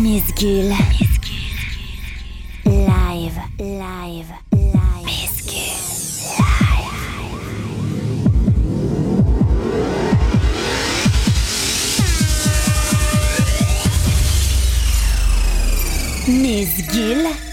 Miss Gul. Miss Gul. Live, live, live. Miss Live. Miss Gul.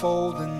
unfolding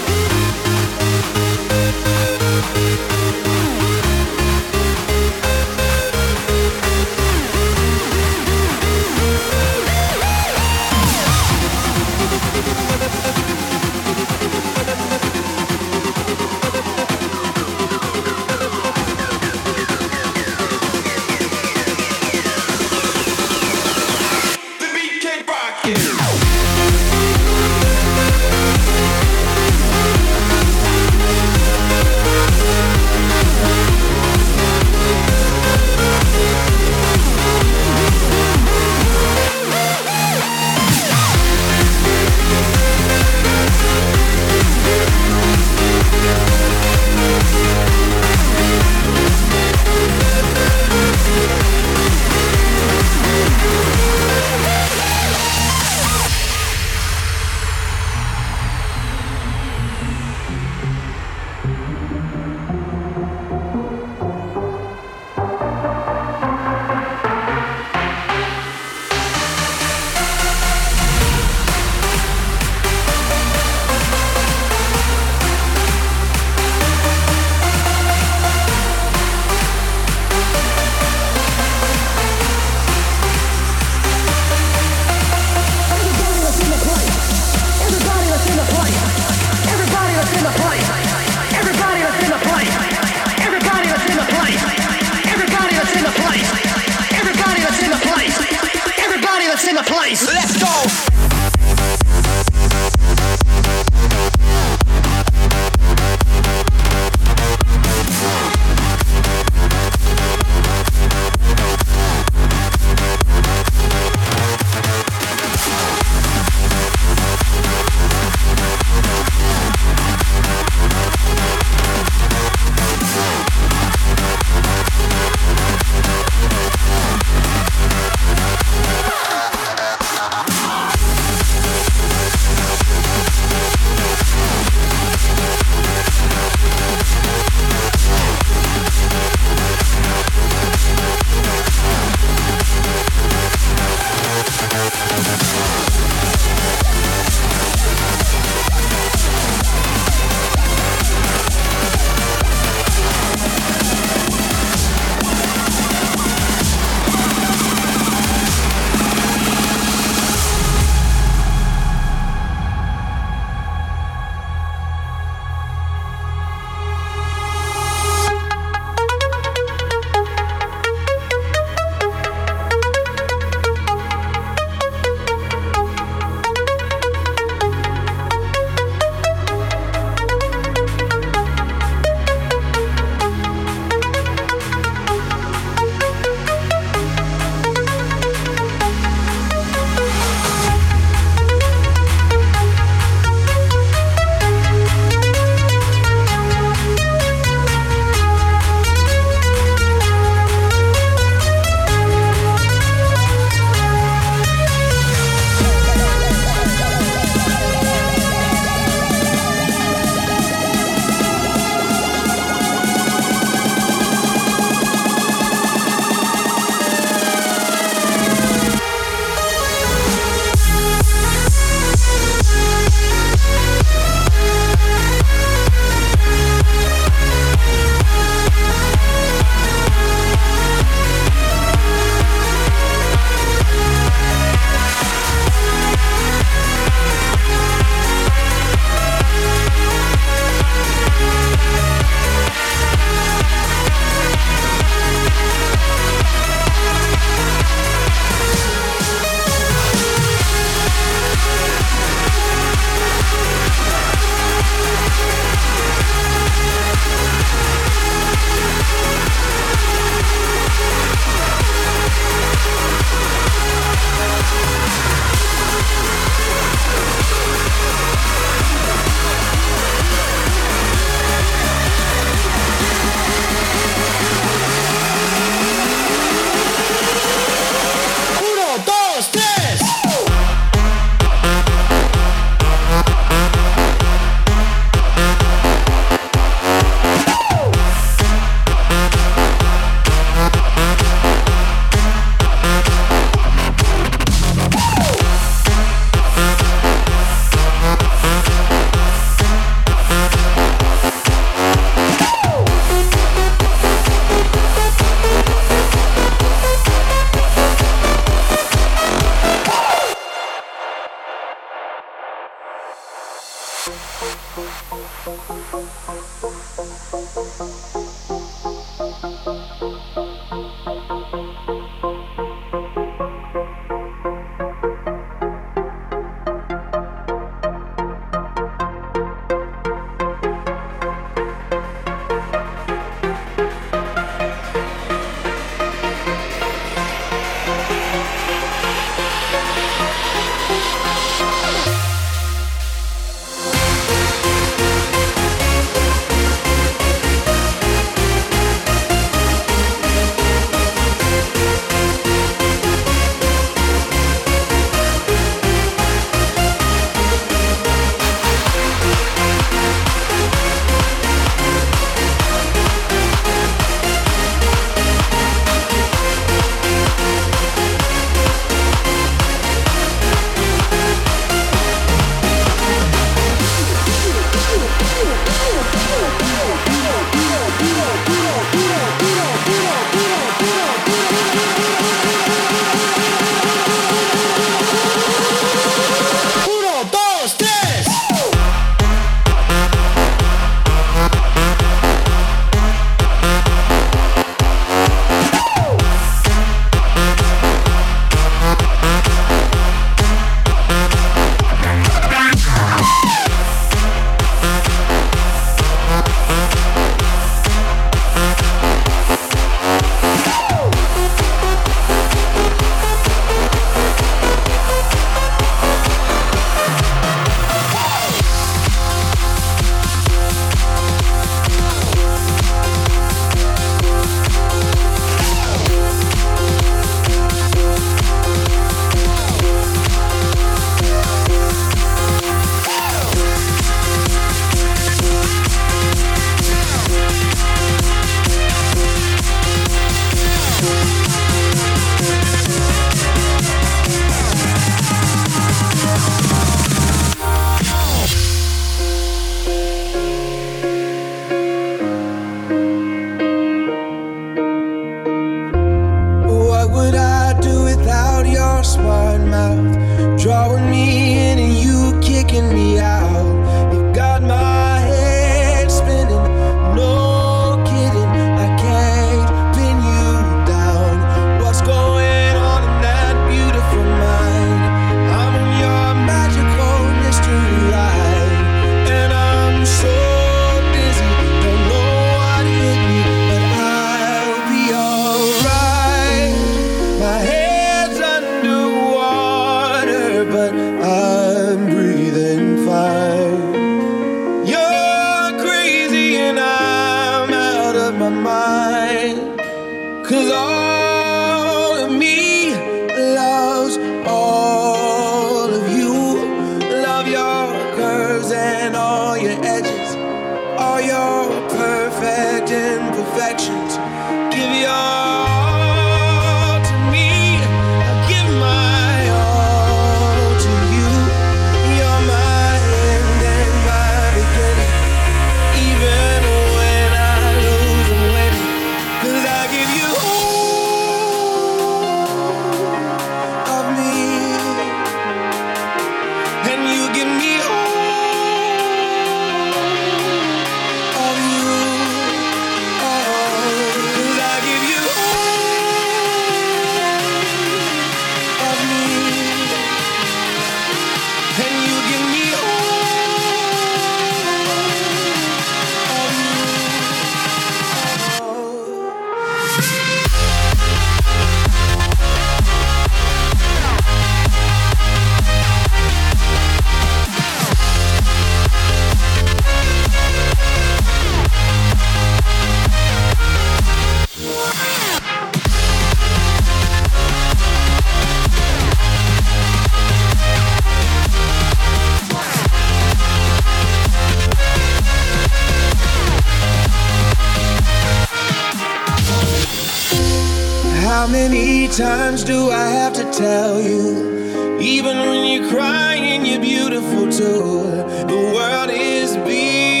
How many times do I have to tell you? Even when you're crying, you're beautiful too. The world is beautiful.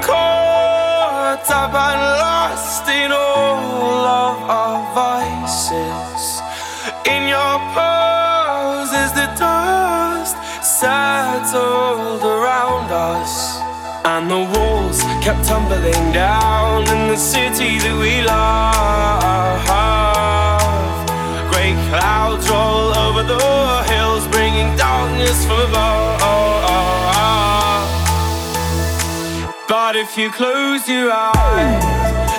caught up and lost in all of our vices. In your poses, is the dust settled around us, and the walls kept tumbling down in the city that we love. Great clouds roll over the hills, bringing darkness from above. But if you close your eyes,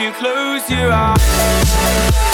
you close your eyes